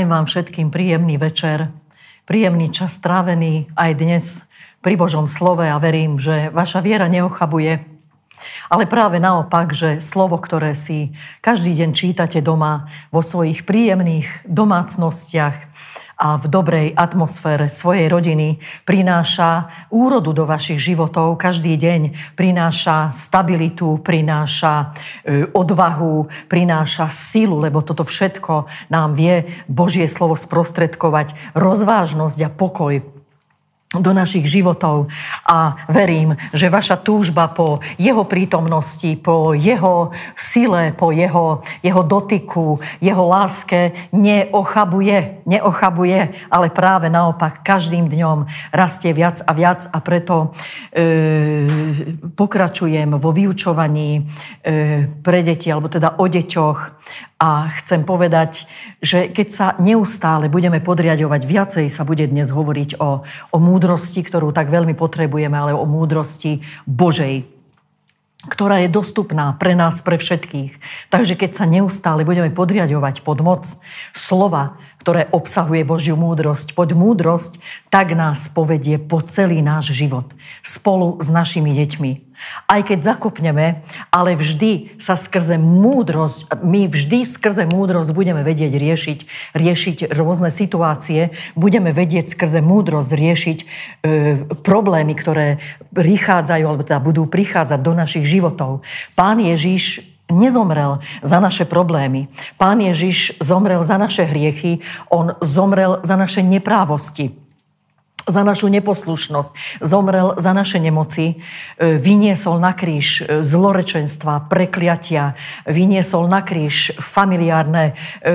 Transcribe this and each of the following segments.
Prajem vám všetkým príjemný večer, príjemný čas strávený aj dnes pri Božom slove a verím, že vaša viera neochabuje. Ale práve naopak, že slovo, ktoré si každý deň čítate doma vo svojich príjemných domácnostiach, a v dobrej atmosfére svojej rodiny prináša úrodu do vašich životov každý deň, prináša stabilitu, prináša e, odvahu, prináša silu, lebo toto všetko nám vie Božie slovo sprostredkovať, rozvážnosť a pokoj do našich životov. A verím, že vaša túžba po jeho prítomnosti, po jeho sile, po jeho, jeho dotyku, jeho láske neochabuje, neochabuje, ale práve naopak každým dňom rastie viac a viac a preto e, pokračujem vo vyučovaní e, pre deti, alebo teda o deťoch a chcem povedať, že keď sa neustále budeme podriadovať, viacej sa bude dnes hovoriť o, o múdrosti, ktorú tak veľmi potrebujeme, ale o múdrosti Božej, ktorá je dostupná pre nás, pre všetkých. Takže keď sa neustále budeme podriadovať pod moc slova, ktoré obsahuje Božiu múdrosť. Poď múdrosť, tak nás povedie po celý náš život spolu s našimi deťmi. Aj keď zakopneme, ale vždy sa skrze múdrosť, my vždy skrze múdrosť budeme vedieť riešiť, riešiť rôzne situácie, budeme vedieť skrze múdrosť riešiť e, problémy, ktoré prichádzajú, alebo teda budú prichádzať do našich životov. Pán Ježíš nezomrel za naše problémy. Pán Ježiš zomrel za naše hriechy, on zomrel za naše neprávosti za našu neposlušnosť, zomrel za naše nemoci, e, vyniesol na kríž e, zlorečenstva, prekliatia, vyniesol na kríž familiárne e,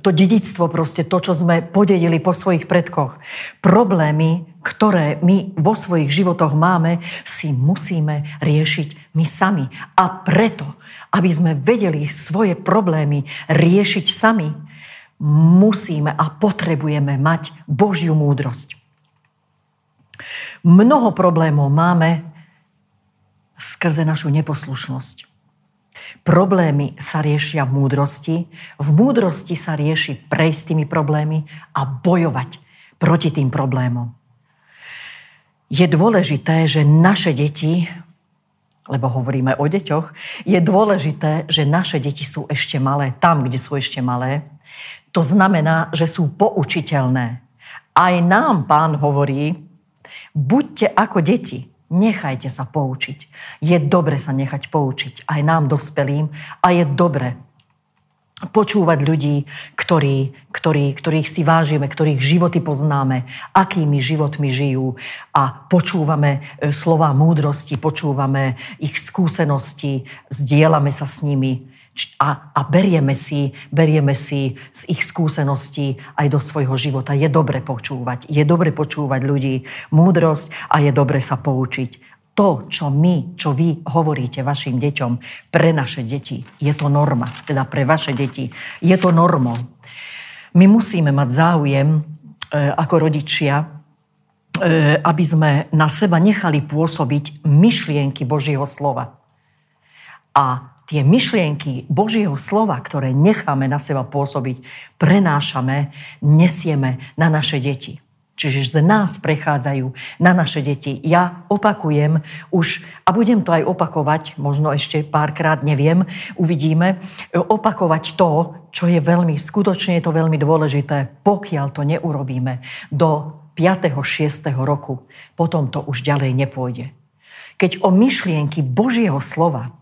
to dedictvo, proste to, čo sme podedili po svojich predkoch. Problémy, ktoré my vo svojich životoch máme, si musíme riešiť my sami. A preto, aby sme vedeli svoje problémy riešiť sami, musíme a potrebujeme mať Božiu múdrosť. Mnoho problémov máme skrze našu neposlušnosť. Problémy sa riešia v múdrosti. V múdrosti sa rieši prejsť tými problémy a bojovať proti tým problémom. Je dôležité, že naše deti, lebo hovoríme o deťoch, je dôležité, že naše deti sú ešte malé, tam, kde sú ešte malé. To znamená, že sú poučiteľné. Aj nám pán hovorí, buďte ako deti, Nechajte sa poučiť. Je dobre sa nechať poučiť aj nám dospelým a je dobre počúvať ľudí, ktorí, ktorí, ktorých si vážime, ktorých životy poznáme, akými životmi žijú a počúvame e, slova múdrosti, počúvame ich skúsenosti, vzdielame sa s nimi a, a berieme, si, berieme si z ich skúseností aj do svojho života. Je dobre počúvať. Je dobre počúvať ľudí múdrosť a je dobre sa poučiť. To, čo my, čo vy hovoríte vašim deťom, pre naše deti, je to norma. Teda pre vaše deti je to normou. My musíme mať záujem e, ako rodičia, e, aby sme na seba nechali pôsobiť myšlienky Božieho slova. A tie myšlienky Božieho slova, ktoré necháme na seba pôsobiť, prenášame, nesieme na naše deti. Čiže z nás prechádzajú na naše deti. Ja opakujem už, a budem to aj opakovať, možno ešte párkrát, neviem, uvidíme, opakovať to, čo je veľmi, skutočne je to veľmi dôležité, pokiaľ to neurobíme do 5. 6. roku, potom to už ďalej nepôjde. Keď o myšlienky Božieho slova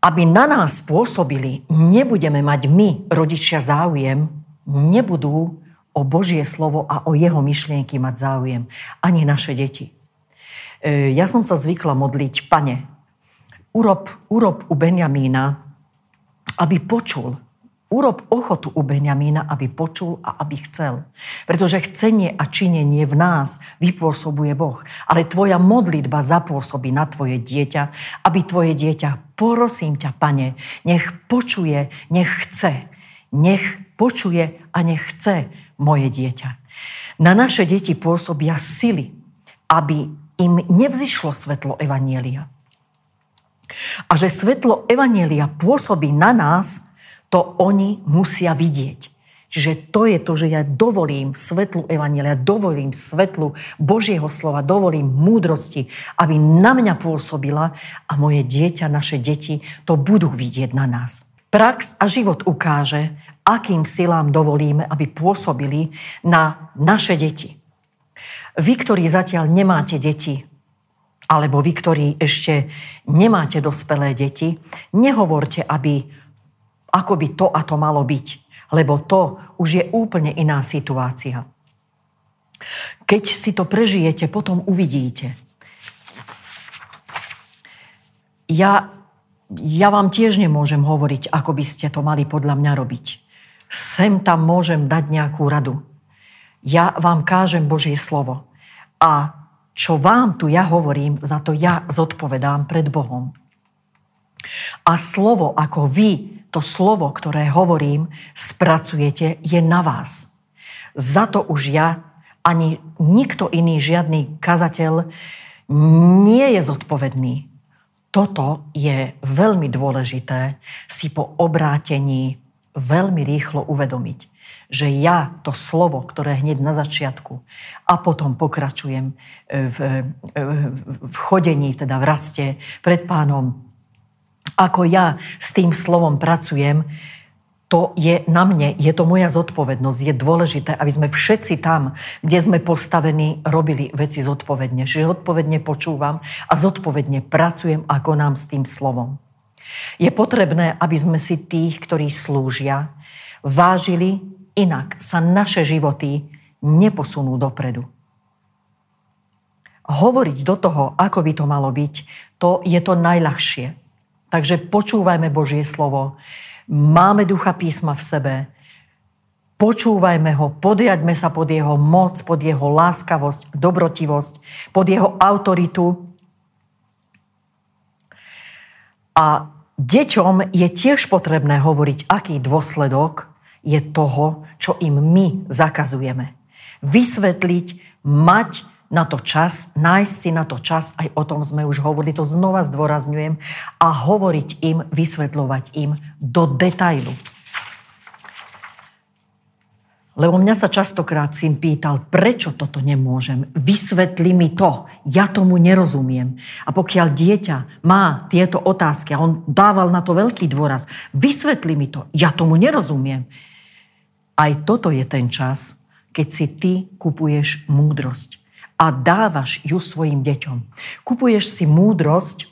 aby na nás pôsobili, nebudeme mať my, rodičia, záujem, nebudú o Božie slovo a o jeho myšlienky mať záujem. Ani naše deti. E, ja som sa zvykla modliť, pane, urob, urob u Benjamína, aby počul, Urob ochotu u Benjamína, aby počul a aby chcel. Pretože chcenie a činenie v nás vypôsobuje Boh. Ale tvoja modlitba zapôsobí na tvoje dieťa, aby tvoje dieťa, porosím ťa, pane, nech počuje, nech chce. Nech počuje a nech chce moje dieťa. Na naše deti pôsobia sily, aby im nevzýšlo svetlo Evanielia. A že svetlo Evanielia pôsobí na nás, to oni musia vidieť. Čiže to je to, že ja dovolím svetlu Evanília, dovolím svetlu Božieho slova, dovolím múdrosti, aby na mňa pôsobila a moje dieťa, naše deti to budú vidieť na nás. Prax a život ukáže, akým silám dovolíme, aby pôsobili na naše deti. Vy, ktorí zatiaľ nemáte deti, alebo vy, ktorí ešte nemáte dospelé deti, nehovorte, aby ako by to a to malo byť lebo to už je úplne iná situácia. Keď si to prežijete, potom uvidíte. Ja, ja vám tiež nemôžem hovoriť, ako by ste to mali podľa mňa robiť. Sem tam môžem dať nejakú radu. Ja vám kážem Božie slovo. A čo vám tu ja hovorím, za to ja zodpovedám pred Bohom. A slovo, ako vy to slovo, ktoré hovorím, spracujete, je na vás. Za to už ja, ani nikto iný, žiadny kazateľ nie je zodpovedný. Toto je veľmi dôležité si po obrátení veľmi rýchlo uvedomiť, že ja to slovo, ktoré hneď na začiatku a potom pokračujem v, v chodení, teda v raste pred pánom, ako ja s tým slovom pracujem, to je na mne, je to moja zodpovednosť. Je dôležité, aby sme všetci tam, kde sme postavení, robili veci zodpovedne. Že zodpovedne počúvam a zodpovedne pracujem a konám s tým slovom. Je potrebné, aby sme si tých, ktorí slúžia, vážili, inak sa naše životy neposunú dopredu. Hovoriť do toho, ako by to malo byť, to je to najľahšie. Takže počúvajme Božie slovo. Máme ducha písma v sebe. Počúvajme ho, podriadme sa pod jeho moc, pod jeho láskavosť, dobrotivosť, pod jeho autoritu. A deťom je tiež potrebné hovoriť, aký dôsledok je toho, čo im my zakazujeme. Vysvetliť, mať na to čas, nájsť si na to čas, aj o tom sme už hovorili, to znova zdôrazňujem, a hovoriť im, vysvetľovať im do detailu. Lebo mňa sa častokrát syn pýtal, prečo toto nemôžem? Vysvetli mi to. Ja tomu nerozumiem. A pokiaľ dieťa má tieto otázky, a on dával na to veľký dôraz, vysvetli mi to. Ja tomu nerozumiem. Aj toto je ten čas, keď si ty kupuješ múdrosť a dávaš ju svojim deťom. Kupuješ si múdrosť,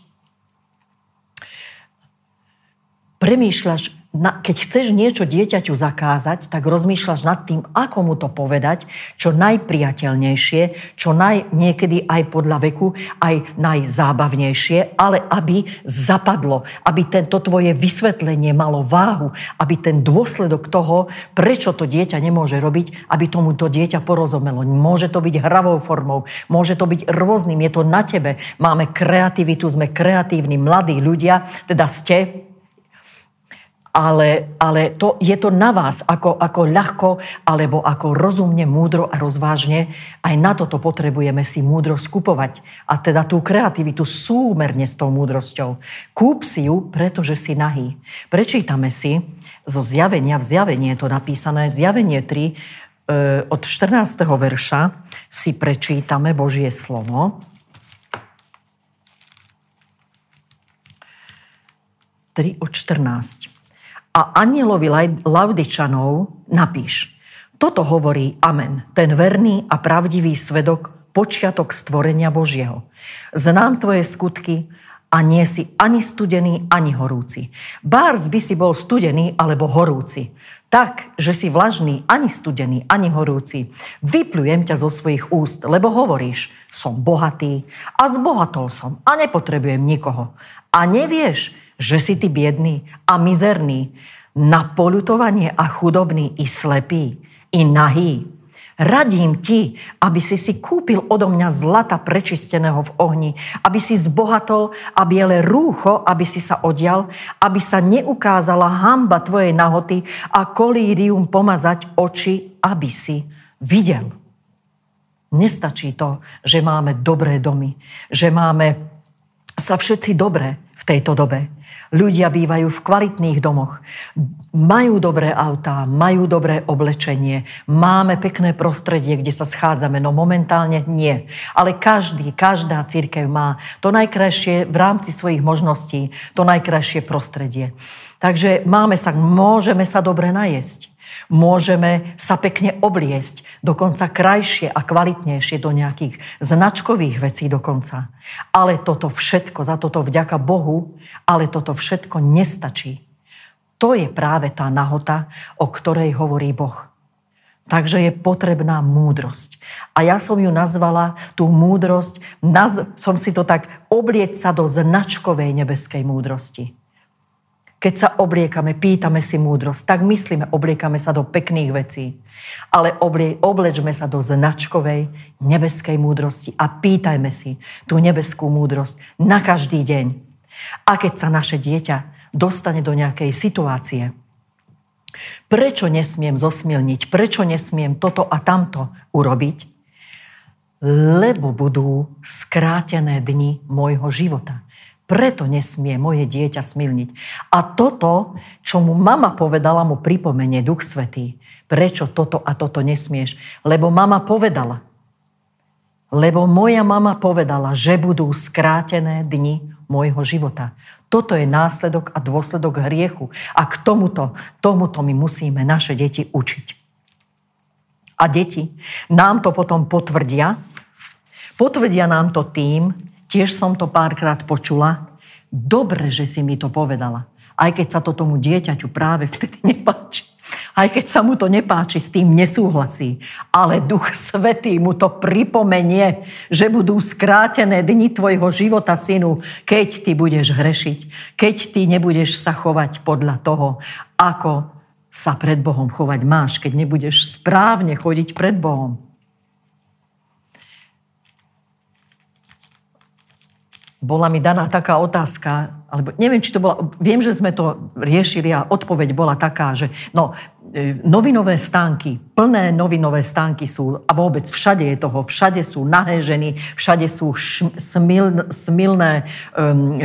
premýšľaš na, keď chceš niečo dieťaťu zakázať, tak rozmýšľaš nad tým, ako mu to povedať, čo najpriateľnejšie, čo naj, niekedy aj podľa veku, aj najzábavnejšie, ale aby zapadlo, aby tento tvoje vysvetlenie malo váhu, aby ten dôsledok toho, prečo to dieťa nemôže robiť, aby tomu to dieťa porozumelo. Môže to byť hravou formou, môže to byť rôznym, je to na tebe. Máme kreativitu, sme kreatívni mladí ľudia, teda ste, ale, ale to, je to na vás, ako, ako ľahko alebo ako rozumne, múdro a rozvážne. Aj na toto potrebujeme si múdro skupovať. A teda tú kreativitu súmerne s tou múdrosťou. Kúp si ju, pretože si nahý. Prečítame si zo zjavenia, v zjavení je to napísané, zjavenie 3, e, od 14. verša si prečítame Božie slovo. 3 od 14 a anielovi Laudičanov napíš. Toto hovorí Amen, ten verný a pravdivý svedok, počiatok stvorenia Božieho. Znám tvoje skutky a nie si ani studený, ani horúci. Bárs by si bol studený alebo horúci. Tak, že si vlažný, ani studený, ani horúci. Vyplujem ťa zo svojich úst, lebo hovoríš, som bohatý a zbohatol som a nepotrebujem nikoho. A nevieš, že si ty biedný a mizerný, na polutovanie a chudobný i slepý, i nahý. Radím ti, aby si si kúpil odo mňa zlata prečisteného v ohni, aby si zbohatol a biele rúcho, aby si sa odial, aby sa neukázala hamba tvojej nahoty a kolírium pomazať oči, aby si videl. Nestačí to, že máme dobré domy, že máme sa všetci dobre tejto dobe. Ľudia bývajú v kvalitných domoch, majú dobré autá, majú dobré oblečenie, máme pekné prostredie, kde sa schádzame, no momentálne nie. Ale každý, každá církev má to najkrajšie v rámci svojich možností, to najkrajšie prostredie. Takže máme sa, môžeme sa dobre najesť. Môžeme sa pekne obliesť, dokonca krajšie a kvalitnejšie do nejakých značkových vecí dokonca. Ale toto všetko, za toto vďaka Bohu, ale toto všetko nestačí. To je práve tá nahota, o ktorej hovorí Boh. Takže je potrebná múdrosť. A ja som ju nazvala, tú múdrosť, naz, som si to tak, oblieť sa do značkovej nebeskej múdrosti. Keď sa obliekame, pýtame si múdrosť, tak myslíme, obliekame sa do pekných vecí. Ale oblie, oblečme sa do značkovej nebeskej múdrosti a pýtajme si tú nebeskú múdrosť na každý deň. A keď sa naše dieťa dostane do nejakej situácie, prečo nesmiem zosmilniť, prečo nesmiem toto a tamto urobiť, lebo budú skrátené dni môjho života. Preto nesmie moje dieťa smilniť. A toto, čo mu mama povedala, mu pripomenie Duch Svetý. Prečo toto a toto nesmieš? Lebo mama povedala. Lebo moja mama povedala, že budú skrátené dni môjho života. Toto je následok a dôsledok hriechu. A k tomuto, tomuto my musíme naše deti učiť. A deti nám to potom potvrdia. Potvrdia nám to tým, Tiež som to párkrát počula. Dobre, že si mi to povedala. Aj keď sa to tomu dieťaťu práve vtedy nepáči. Aj keď sa mu to nepáči, s tým nesúhlasí. Ale Duch Svetý mu to pripomenie, že budú skrátené dni tvojho života, synu, keď ty budeš hrešiť. Keď ty nebudeš sa chovať podľa toho, ako sa pred Bohom chovať máš, keď nebudeš správne chodiť pred Bohom. Bola mi daná taká otázka, alebo neviem, či to bola, viem, že sme to riešili a odpoveď bola taká, že no, e, novinové stánky, plné novinové stánky sú, a vôbec všade je toho, všade sú nahé ženy, všade sú smil, smilné um,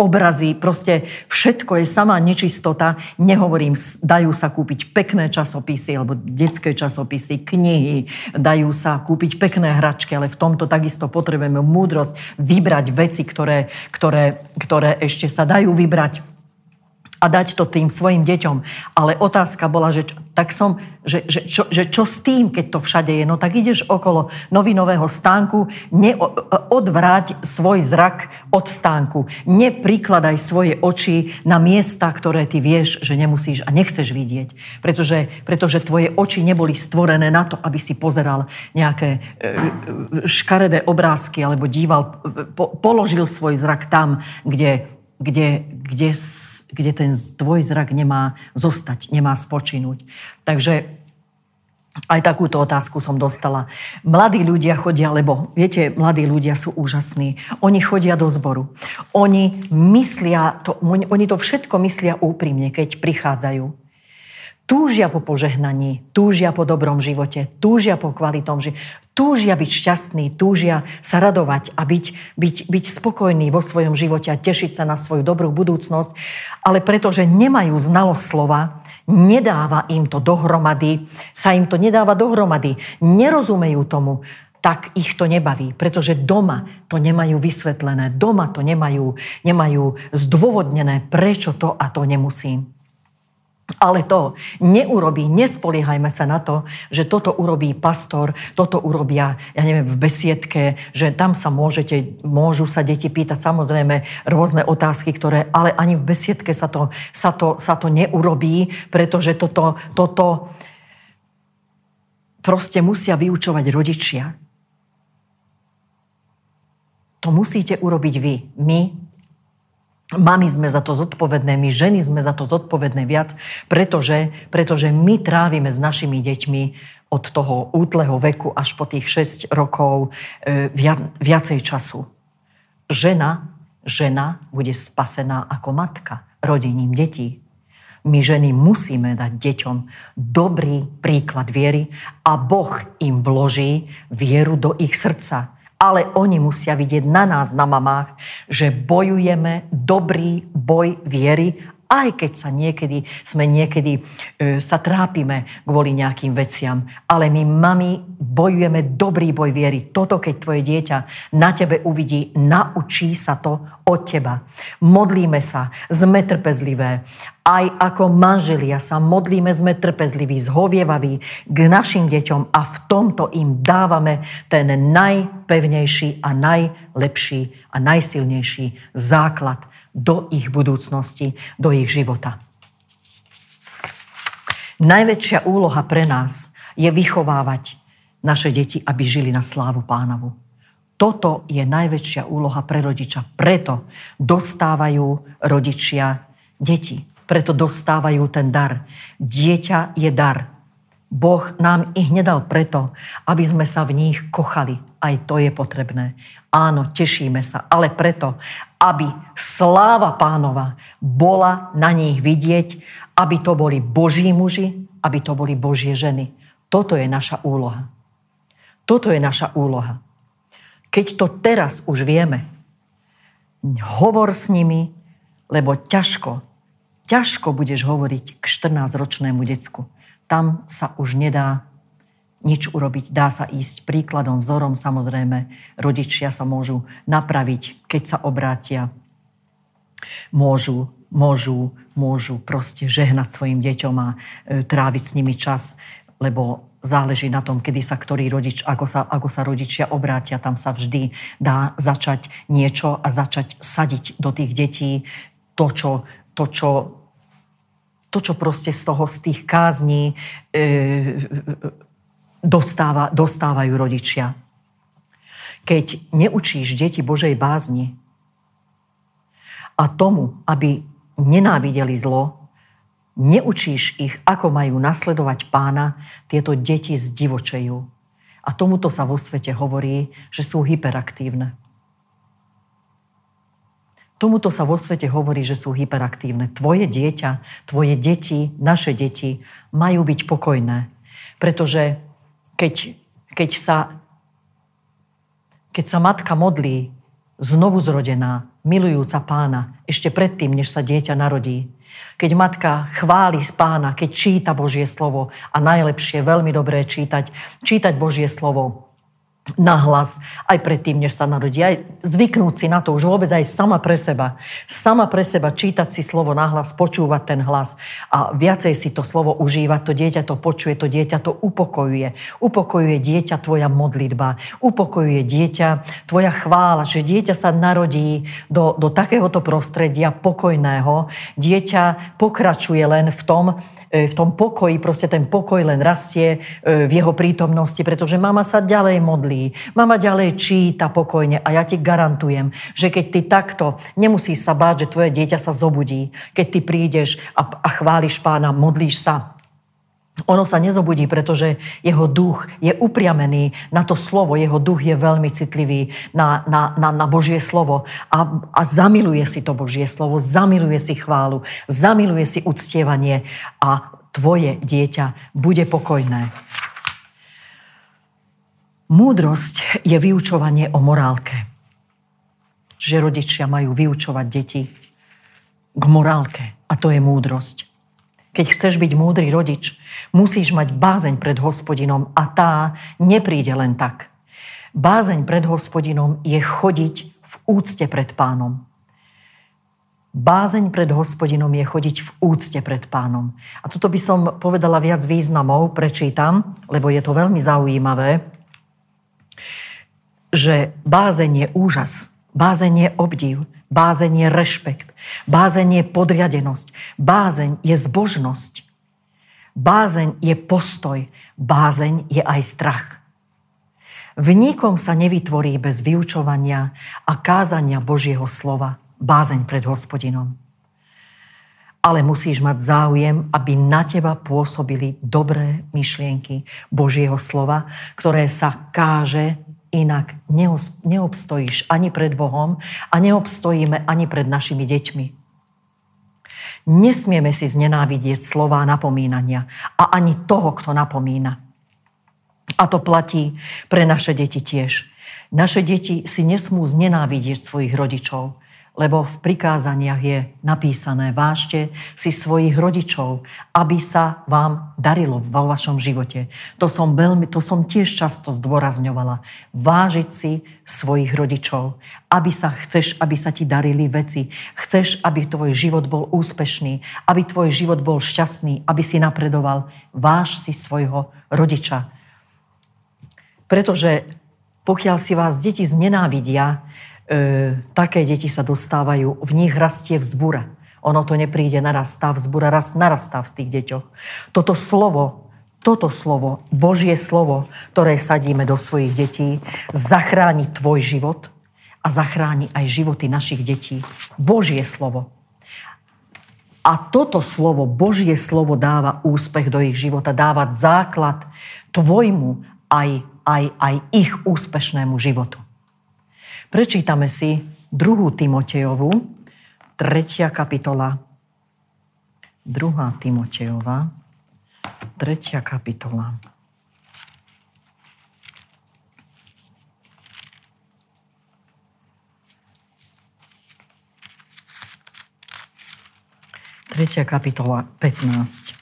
obrazy, proste všetko je samá nečistota. Nehovorím, dajú sa kúpiť pekné časopisy alebo detské časopisy, knihy, dajú sa kúpiť pekné hračky, ale v tomto takisto potrebujeme múdrosť vybrať veci, ktoré, ktoré, ktoré ešte sa dajú vybrať a dať to tým svojim deťom. Ale otázka bola, že tak som, že, že, čo, že čo s tým, keď to všade je? No tak ideš okolo novinového stánku, neodvráť svoj zrak od stánku. Neprikladaj svoje oči na miesta, ktoré ty vieš, že nemusíš a nechceš vidieť. Pretože, pretože tvoje oči neboli stvorené na to, aby si pozeral nejaké e, škaredé obrázky alebo díval, položil svoj zrak tam, kde kde, kde, kde ten tvoj zrak nemá zostať, nemá spočinúť. Takže aj takúto otázku som dostala. Mladí ľudia chodia, lebo viete, mladí ľudia sú úžasní. Oni chodia do zboru. Oni myslia, to, oni to všetko myslia úprimne, keď prichádzajú túžia po požehnaní, túžia po dobrom živote, túžia po kvalitom živote, túžia byť šťastní, túžia sa radovať a byť, byť, byť spokojní vo svojom živote a tešiť sa na svoju dobrú budúcnosť, ale pretože nemajú znalosť slova, nedáva im to dohromady, sa im to nedáva dohromady, nerozumejú tomu, tak ich to nebaví, pretože doma to nemajú vysvetlené, doma to nemajú, nemajú zdôvodnené, prečo to a to nemusím. Ale to neurobí, nespoliehajme sa na to, že toto urobí pastor, toto urobia, ja neviem, v besiedke, že tam sa môžete, môžu sa deti pýtať samozrejme rôzne otázky, ktoré, ale ani v besiedke sa to, sa to, sa to neurobí, pretože toto, toto proste musia vyučovať rodičia. To musíte urobiť vy. My Mami sme za to zodpovedné, my ženy sme za to zodpovedné viac, pretože, pretože my trávime s našimi deťmi od toho útleho veku až po tých 6 rokov e, viacej času. Žena, žena bude spasená ako matka rodením detí. My ženy musíme dať deťom dobrý príklad viery a Boh im vloží vieru do ich srdca ale oni musia vidieť na nás, na mamách, že bojujeme dobrý boj viery aj keď sa niekedy, sme niekedy, e, sa trápime kvôli nejakým veciam. Ale my, mami, bojujeme dobrý boj viery. Toto, keď tvoje dieťa na tebe uvidí, naučí sa to od teba. Modlíme sa, sme trpezlivé. Aj ako manželia sa modlíme, sme trpezliví, zhovievaví k našim deťom a v tomto im dávame ten najpevnejší a najlepší a najsilnejší základ do ich budúcnosti, do ich života. Najväčšia úloha pre nás je vychovávať naše deti, aby žili na slávu pánovu. Toto je najväčšia úloha pre rodiča. Preto dostávajú rodičia deti. Preto dostávajú ten dar. Dieťa je dar. Boh nám ich nedal preto, aby sme sa v nich kochali. Aj to je potrebné. Áno, tešíme sa, ale preto, aby sláva pánova bola na nich vidieť, aby to boli Boží muži, aby to boli Božie ženy. Toto je naša úloha. Toto je naša úloha. Keď to teraz už vieme, hovor s nimi, lebo ťažko, ťažko budeš hovoriť k 14-ročnému decku. Tam sa už nedá nič urobiť. Dá sa ísť príkladom, vzorom samozrejme. Rodičia sa môžu napraviť, keď sa obrátia. Môžu, môžu, môžu proste žehnať svojim deťom a e, tráviť s nimi čas, lebo záleží na tom, kedy sa ktorý rodič, ako sa, ako sa rodičia obrátia, tam sa vždy dá začať niečo a začať sadiť do tých detí to, čo, to, čo to, čo proste z toho, z tých kázní e, dostáva, dostávajú rodičia. Keď neučíš deti Božej bázni a tomu, aby nenávideli zlo, neučíš ich, ako majú nasledovať pána, tieto deti zdivočejú. A tomuto sa vo svete hovorí, že sú hyperaktívne. Tomuto sa vo svete hovorí, že sú hyperaktívne. Tvoje dieťa, tvoje deti, naše deti majú byť pokojné. Pretože keď, keď, sa, keď sa matka modlí, znovu zrodená, milujúca pána, ešte predtým, než sa dieťa narodí, keď matka chváli z pána, keď číta Božie slovo a najlepšie, veľmi dobré čítať, čítať Božie slovo nahlas aj predtým, než sa narodí. Aj zvyknúť si na to už vôbec aj sama pre seba. Sama pre seba čítať si slovo nahlas, počúvať ten hlas a viacej si to slovo užívať. To dieťa to počuje, to dieťa to upokojuje. Upokojuje dieťa tvoja modlitba. Upokojuje dieťa tvoja chvála, že dieťa sa narodí do, do takéhoto prostredia pokojného. Dieťa pokračuje len v tom, v tom pokoji, proste ten pokoj len rastie e, v jeho prítomnosti, pretože mama sa ďalej modlí, mama ďalej číta pokojne a ja ti garantujem, že keď ty takto nemusíš sa báť, že tvoje dieťa sa zobudí, keď ty prídeš a, a chváliš pána, modlíš sa, ono sa nezobudí, pretože jeho duch je upriamený na to slovo. Jeho duch je veľmi citlivý na, na, na, na Božie slovo a, a zamiluje si to Božie slovo, zamiluje si chválu, zamiluje si uctievanie a tvoje dieťa bude pokojné. Múdrosť je vyučovanie o morálke. Že rodičia majú vyučovať deti k morálke. A to je múdrosť. Keď chceš byť múdry rodič, musíš mať bázeň pred hospodinom a tá nepríde len tak. Bázeň pred hospodinom je chodiť v úcte pred pánom. Bázeň pred hospodinom je chodiť v úcte pred pánom. A toto by som povedala viac významov, prečítam, lebo je to veľmi zaujímavé, že bázeň je úžas, bázeň je obdiv, Bázeň je rešpekt. Bázeň je podriadenosť. Bázeň je zbožnosť. Bázeň je postoj. Bázeň je aj strach. V nikom sa nevytvorí bez vyučovania a kázania Božieho slova bázeň pred hospodinom. Ale musíš mať záujem, aby na teba pôsobili dobré myšlienky Božieho slova, ktoré sa káže Inak neobstojíš ani pred Bohom a neobstojíme ani pred našimi deťmi. Nesmieme si znenávidieť slová napomínania a ani toho, kto napomína. A to platí pre naše deti tiež. Naše deti si nesmú znenávidieť svojich rodičov, lebo v prikázaniach je napísané, vážte si svojich rodičov, aby sa vám darilo vo vašom živote. To som, veľmi, to som tiež často zdôrazňovala. Vážiť si svojich rodičov, aby sa chceš, aby sa ti darili veci. Chceš, aby tvoj život bol úspešný, aby tvoj život bol šťastný, aby si napredoval. Váž si svojho rodiča. Pretože pokiaľ si vás deti znenávidia, také deti sa dostávajú, v nich rastie vzbura. Ono to nepríde naraz, tá vzbura raz narastá v tých deťoch. Toto slovo, toto slovo, Božie slovo, ktoré sadíme do svojich detí, zachráni tvoj život a zachráni aj životy našich detí. Božie slovo. A toto slovo, Božie slovo dáva úspech do ich života, dáva základ tvojmu aj, aj, aj ich úspešnému životu. Prečítame si 2. Timotejovu, 3. kapitola. 2. Timotejova, 3. kapitola. Tretia kapitola, 15.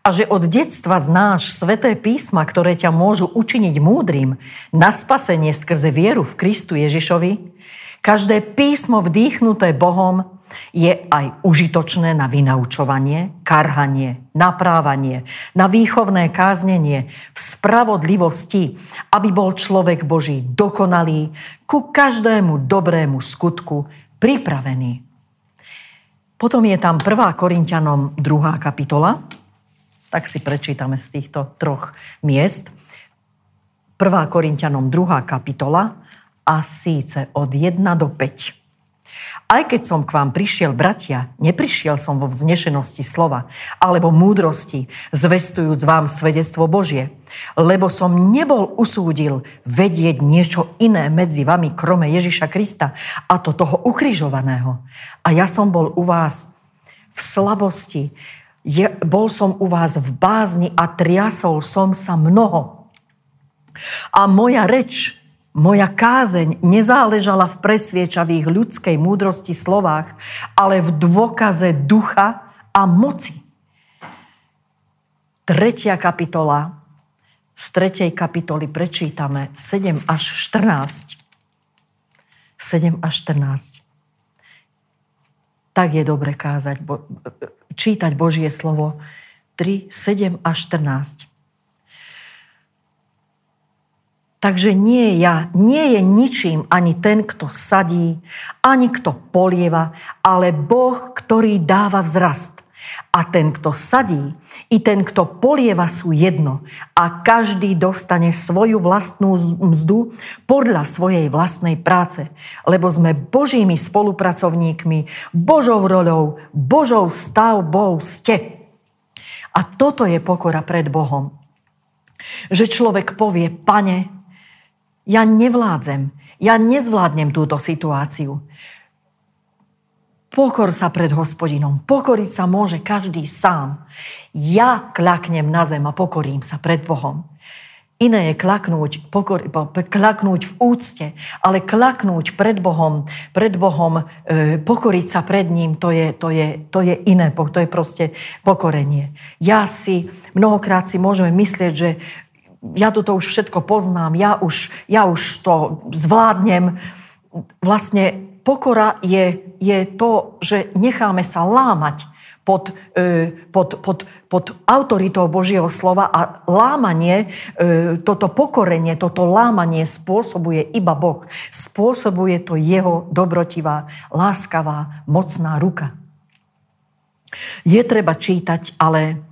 a že od detstva znáš sveté písma, ktoré ťa môžu učiniť múdrym na spasenie skrze vieru v Kristu Ježišovi, každé písmo vdýchnuté Bohom je aj užitočné na vynaučovanie, karhanie, naprávanie, na výchovné káznenie v spravodlivosti, aby bol človek Boží dokonalý, ku každému dobrému skutku pripravený. Potom je tam 1. Korintianom 2. kapitola, tak si prečítame z týchto troch miest. 1. Korintianom 2. kapitola a síce od 1 do 5. Aj keď som k vám prišiel, bratia, neprišiel som vo vznešenosti slova alebo múdrosti, zvestujúc vám svedectvo Božie, lebo som nebol usúdil vedieť niečo iné medzi vami, krome Ježiša Krista, a to toho ukrižovaného. A ja som bol u vás v slabosti, je, bol som u vás v bázni a triasol som sa mnoho. A moja reč, moja kázeň nezáležala v presviečavých ľudskej múdrosti slovách, ale v dôkaze ducha a moci. Tretia kapitola. Z tretej kapitoly prečítame 7 až 14. 7 až 14. Tak je dobre kázať čítať Božie slovo 3, 7 až 14. Takže nie ja, nie je ničím ani ten, kto sadí, ani kto polieva, ale Boh, ktorý dáva vzrast. A ten, kto sadí, i ten, kto polieva, sú jedno. A každý dostane svoju vlastnú mzdu podľa svojej vlastnej práce. Lebo sme Božími spolupracovníkmi, Božou roľou, Božou stavbou ste. A toto je pokora pred Bohom. Že človek povie, pane, ja nevládzem, ja nezvládnem túto situáciu. Pokor sa pred hospodinom. Pokoriť sa môže každý sám. Ja klaknem na zem a pokorím sa pred Bohom. Iné je klaknúť, pokor, klaknúť v úcte, ale klaknúť pred Bohom, pred Bohom, e, pokoriť sa pred ním, to je, to, je, to je iné, to je proste pokorenie. Ja si, mnohokrát si môžeme myslieť, že ja toto už všetko poznám, ja už, ja už to zvládnem. Vlastne pokora je, je to, že necháme sa lámať pod, e, pod, pod, pod autoritou Božieho slova a lámanie, e, toto pokorenie, toto lámanie spôsobuje iba Boh. Spôsobuje to jeho dobrotivá, láskavá, mocná ruka. Je treba čítať, ale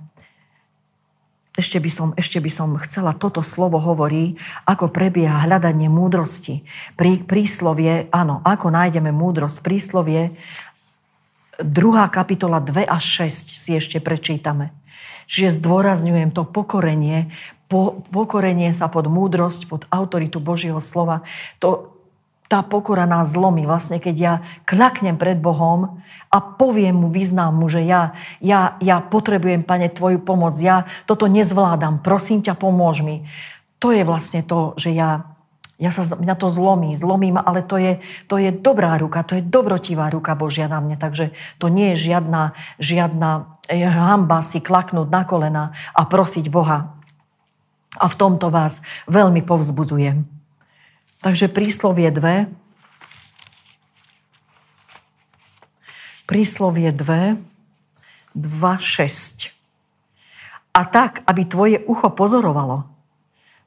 ešte by, som, ešte by som chcela, toto slovo hovorí, ako prebieha hľadanie múdrosti. Prí, príslovie, áno, ako nájdeme múdrosť. Príslovie, druhá kapitola 2 až 6 si ešte prečítame. Čiže zdôrazňujem to pokorenie, po, pokorenie sa pod múdrosť, pod autoritu Božieho slova. To, tá pokora nás zlomí. Vlastne, keď ja klaknem pred Bohom a poviem mu, vyznám mu, že ja, ja, ja potrebujem, Pane, Tvoju pomoc, ja toto nezvládam, prosím ťa, pomôž mi. To je vlastne to, že ja, ja sa, mňa to zlomí, zlomí ma, ale to je, to je dobrá ruka, to je dobrotivá ruka Božia na mne, takže to nie je žiadna, žiadna eh, hamba si klaknúť na kolena a prosiť Boha. A v tomto vás veľmi povzbudzujem. Takže príslovie 2. Príslovie 2, 2, 6. A tak, aby tvoje ucho pozorovalo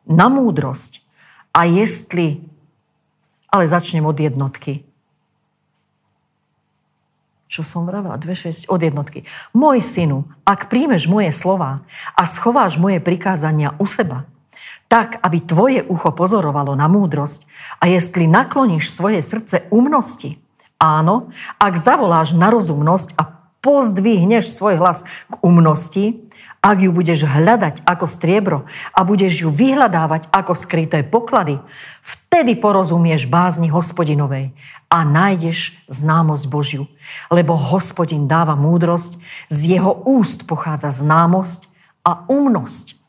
na múdrosť a jestli, ale začnem od jednotky. Čo som vravela? 2.6 od jednotky. Môj synu, ak príjmeš moje slova a schováš moje prikázania u seba, tak, aby tvoje ucho pozorovalo na múdrosť a jestli nakloníš svoje srdce umnosti, áno, ak zavoláš na rozumnosť a pozdvihneš svoj hlas k umnosti, ak ju budeš hľadať ako striebro a budeš ju vyhľadávať ako skryté poklady, vtedy porozumieš bázni hospodinovej a nájdeš známosť Božiu. Lebo hospodin dáva múdrosť, z jeho úst pochádza známosť a umnosť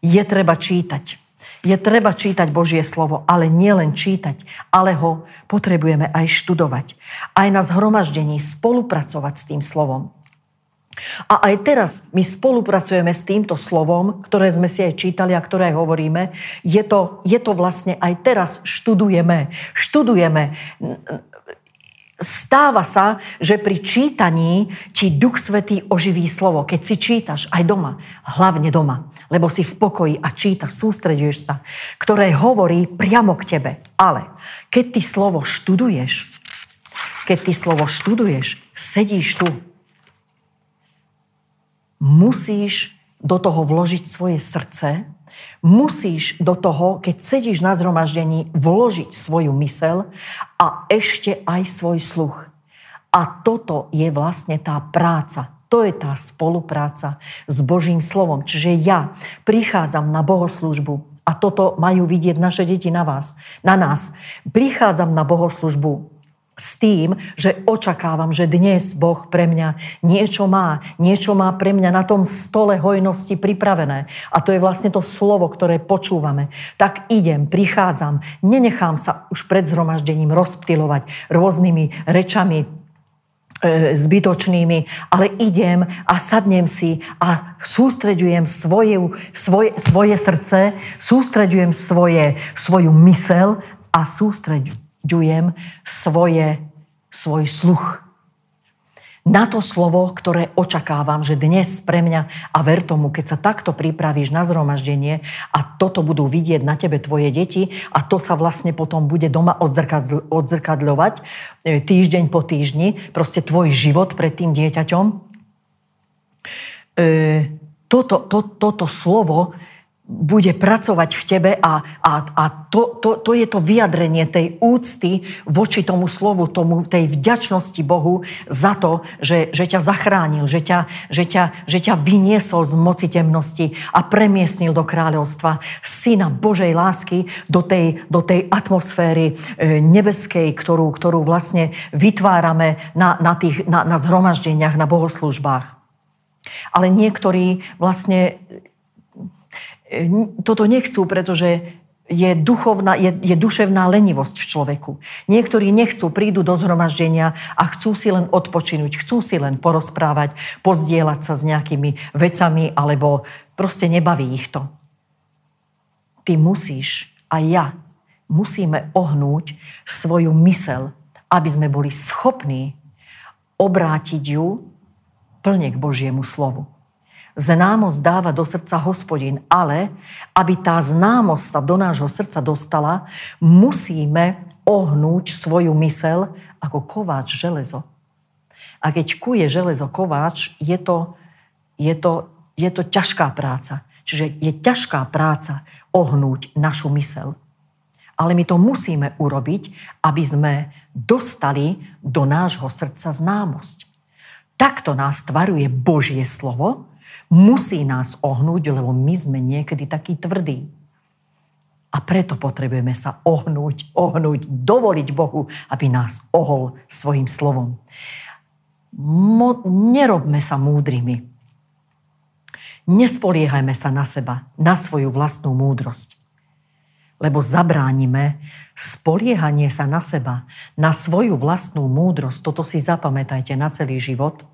je treba čítať. Je treba čítať Božie slovo, ale nielen čítať, ale ho potrebujeme aj študovať. Aj na zhromaždení spolupracovať s tým slovom. A aj teraz my spolupracujeme s týmto slovom, ktoré sme si aj čítali a ktoré hovoríme. Je to, je to vlastne aj teraz študujeme. Študujeme Stáva sa, že pri čítaní ti Duch Svetý oživí slovo. Keď si čítaš aj doma, hlavne doma, lebo si v pokoji a čítaš, sústreduješ sa, ktoré hovorí priamo k tebe. Ale keď ty slovo študuješ, keď ty slovo študuješ, sedíš tu, musíš do toho vložiť svoje srdce, musíš do toho, keď sedíš na zhromaždení, vložiť svoju mysel a ešte aj svoj sluch. A toto je vlastne tá práca. To je tá spolupráca s Božím slovom. Čiže ja prichádzam na bohoslužbu a toto majú vidieť naše deti na vás, na nás. Prichádzam na bohoslužbu s tým, že očakávam, že dnes Boh pre mňa niečo má, niečo má pre mňa na tom stole hojnosti pripravené. A to je vlastne to slovo, ktoré počúvame. Tak idem, prichádzam, nenechám sa už pred zhromaždením rozptilovať rôznymi rečami, e, zbytočnými, ale idem a sadnem si a sústreďujem svoje, svoje, svoje srdce, sústreďujem svoje, svoju mysel a sústreďujem ďujem svoje, svoj sluch. Na to slovo, ktoré očakávam, že dnes pre mňa a ver tomu, keď sa takto pripravíš na zhromaždenie a toto budú vidieť na tebe tvoje deti a to sa vlastne potom bude doma odzrkadľovať e, týždeň po týždni, proste tvoj život pred tým dieťaťom. E, toto, to, toto slovo bude pracovať v tebe a, a, a to, to, to je to vyjadrenie tej úcty voči tomu slovu, tomu, tej vďačnosti Bohu za to, že, že ťa zachránil, že ťa, že, ťa, že ťa vyniesol z moci temnosti a premiestnil do kráľovstva syna Božej lásky do tej, do tej atmosféry e, nebeskej, ktorú, ktorú vlastne vytvárame na, na, tých, na, na zhromaždeniach, na bohoslužbách. Ale niektorí vlastne toto nechcú, pretože je, duchovná, je, je duševná lenivosť v človeku. Niektorí nechcú, prídu do zhromaždenia a chcú si len odpočinúť, chcú si len porozprávať, pozdieľať sa s nejakými vecami, alebo proste nebaví ich to. Ty musíš, a ja, musíme ohnúť svoju mysel, aby sme boli schopní obrátiť ju plne k Božiemu slovu. Známosť dáva do srdca hospodin, ale aby tá známosť sa do nášho srdca dostala, musíme ohnúť svoju mysel ako kováč železo. A keď kuje železo kováč, je to, je to, je to ťažká práca. Čiže je ťažká práca ohnúť našu mysel. Ale my to musíme urobiť, aby sme dostali do nášho srdca známosť. Takto nás tvaruje Božie slovo, musí nás ohnúť, lebo my sme niekedy takí tvrdí. A preto potrebujeme sa ohnúť, ohnúť, dovoliť Bohu, aby nás ohol svojim slovom. Mo- nerobme sa múdrymi. Nespoliehajme sa na seba, na svoju vlastnú múdrosť. Lebo zabránime spoliehanie sa na seba, na svoju vlastnú múdrosť, toto si zapamätajte na celý život,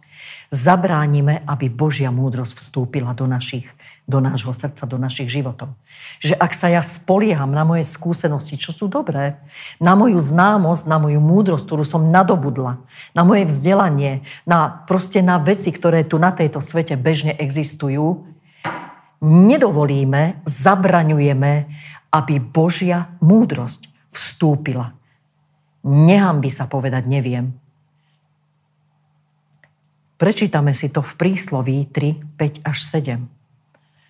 zabránime, aby Božia múdrosť vstúpila do našich do nášho srdca, do našich životov. Že ak sa ja spolieham na moje skúsenosti, čo sú dobré, na moju známosť, na moju múdrosť, ktorú som nadobudla, na moje vzdelanie, na, proste na veci, ktoré tu na tejto svete bežne existujú, nedovolíme, zabraňujeme, aby Božia múdrosť vstúpila. Neham by sa povedať neviem. Prečítame si to v prísloví 3, 5 až 7.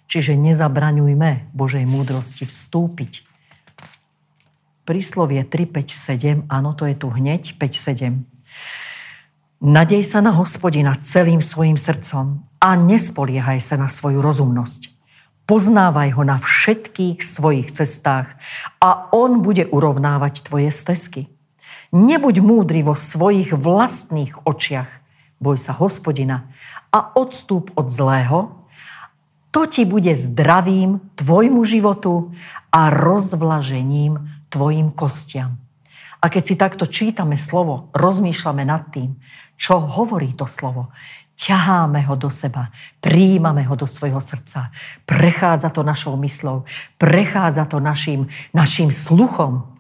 Čiže nezabraňujme Božej múdrosti vstúpiť. Príslovie 3, 5, 7, áno, to je tu hneď, 5, 7. Nadej sa na hospodina celým svojim srdcom a nespoliehaj sa na svoju rozumnosť. Poznávaj ho na všetkých svojich cestách a on bude urovnávať tvoje stezky. Nebuď múdry vo svojich vlastných očiach. Boj sa hospodina a odstúp od zlého to ti bude zdravím tvojmu životu a rozvlažením tvojim kostiam. A keď si takto čítame slovo, rozmýšľame nad tým, čo hovorí to slovo, ťaháme ho do seba, príjmame ho do svojho srdca, prechádza to našou myslou, prechádza to našim, našim sluchom.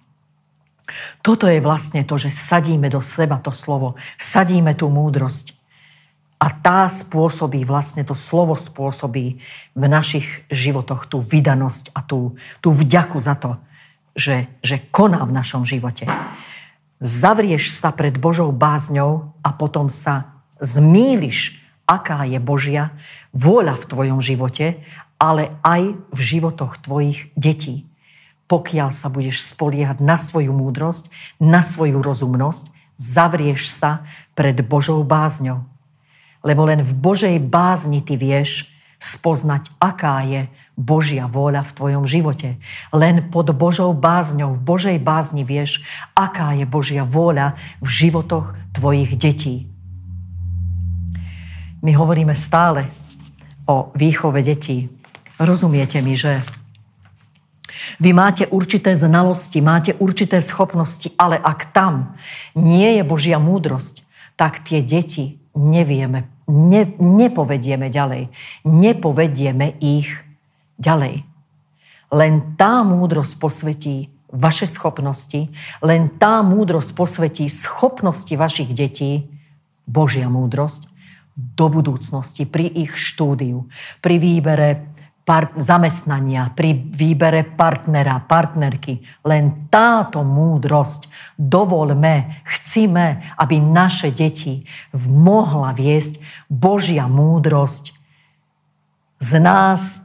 Toto je vlastne to, že sadíme do seba to slovo, sadíme tú múdrosť. A tá spôsobí, vlastne to slovo spôsobí v našich životoch tú vydanosť a tú, tú vďaku za to, že, že koná v našom živote. Zavrieš sa pred Božou bázňou a potom sa zmýliš, aká je Božia vôľa v tvojom živote, ale aj v životoch tvojich detí. Pokiaľ sa budeš spoliehať na svoju múdrosť, na svoju rozumnosť, zavrieš sa pred Božou bázňou lebo len v Božej bázni ty vieš spoznať, aká je Božia vôľa v tvojom živote. Len pod Božou bázňou, v Božej bázni vieš, aká je Božia vôľa v životoch tvojich detí. My hovoríme stále o výchove detí. Rozumiete mi, že vy máte určité znalosti, máte určité schopnosti, ale ak tam nie je Božia múdrosť, tak tie deti nevieme ne, nepovedieme ďalej. Nepovedieme ich ďalej. Len tá múdrosť posvetí vaše schopnosti, len tá múdrosť posvetí schopnosti vašich detí, Božia múdrosť, do budúcnosti, pri ich štúdiu, pri výbere par- zamestnania, pri výbere partnera, partnerky. Len táto múdrosť dovolme, chcíme, aby naše deti mohla viesť Božia múdrosť z nás,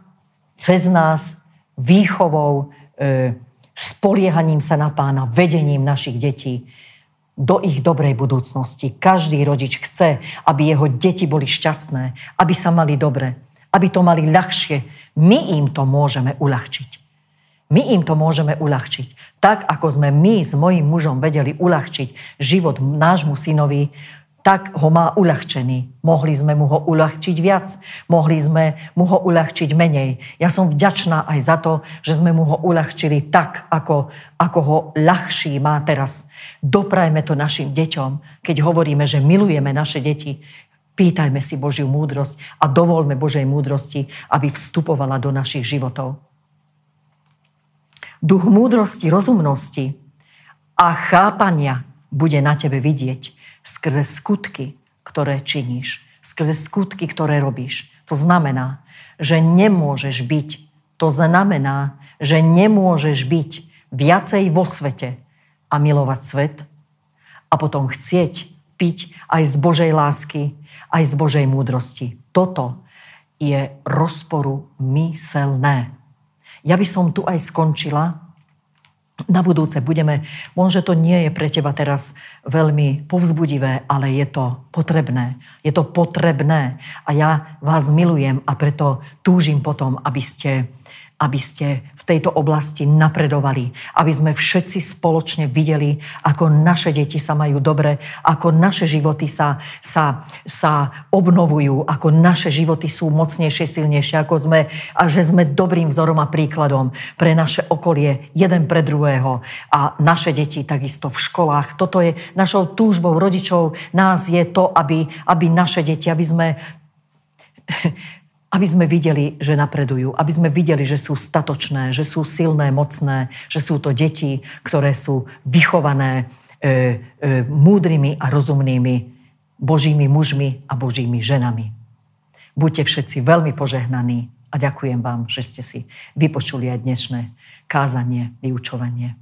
cez nás, výchovou, e, spoliehaním sa na pána, vedením našich detí do ich dobrej budúcnosti. Každý rodič chce, aby jeho deti boli šťastné, aby sa mali dobre, aby to mali ľahšie, my im to môžeme uľahčiť. My im to môžeme uľahčiť. Tak, ako sme my s mojim mužom vedeli uľahčiť život nášmu synovi, tak ho má uľahčený. Mohli sme mu ho uľahčiť viac, mohli sme mu ho uľahčiť menej. Ja som vďačná aj za to, že sme mu ho uľahčili tak, ako, ako ho ľahší má teraz. Doprajme to našim deťom, keď hovoríme, že milujeme naše deti, Pýtajme si Božiu múdrosť a dovolme Božej múdrosti, aby vstupovala do našich životov. Duch múdrosti, rozumnosti a chápania bude na tebe vidieť skrze skutky, ktoré činíš, skrze skutky, ktoré robíš. To znamená, že nemôžeš byť, to znamená, že nemôžeš byť viacej vo svete a milovať svet a potom chcieť piť aj z Božej lásky, aj z Božej múdrosti. Toto je rozporu myselné. Ja by som tu aj skončila. Na budúce budeme, možno to nie je pre teba teraz veľmi povzbudivé, ale je to potrebné. Je to potrebné a ja vás milujem a preto túžim potom, aby ste, aby ste v tejto oblasti napredovali, aby sme všetci spoločne videli, ako naše deti sa majú dobre, ako naše životy sa, sa, sa obnovujú, ako naše životy sú mocnejšie, silnejšie, ako sme, a že sme dobrým vzorom a príkladom pre naše okolie, jeden pre druhého a naše deti takisto v školách. Toto je našou túžbou rodičov, nás je to, aby, aby naše deti, aby sme aby sme videli, že napredujú, aby sme videli, že sú statočné, že sú silné, mocné, že sú to deti, ktoré sú vychované e, e, múdrymi a rozumnými božími mužmi a božími ženami. Buďte všetci veľmi požehnaní a ďakujem vám, že ste si vypočuli aj dnešné kázanie, vyučovanie.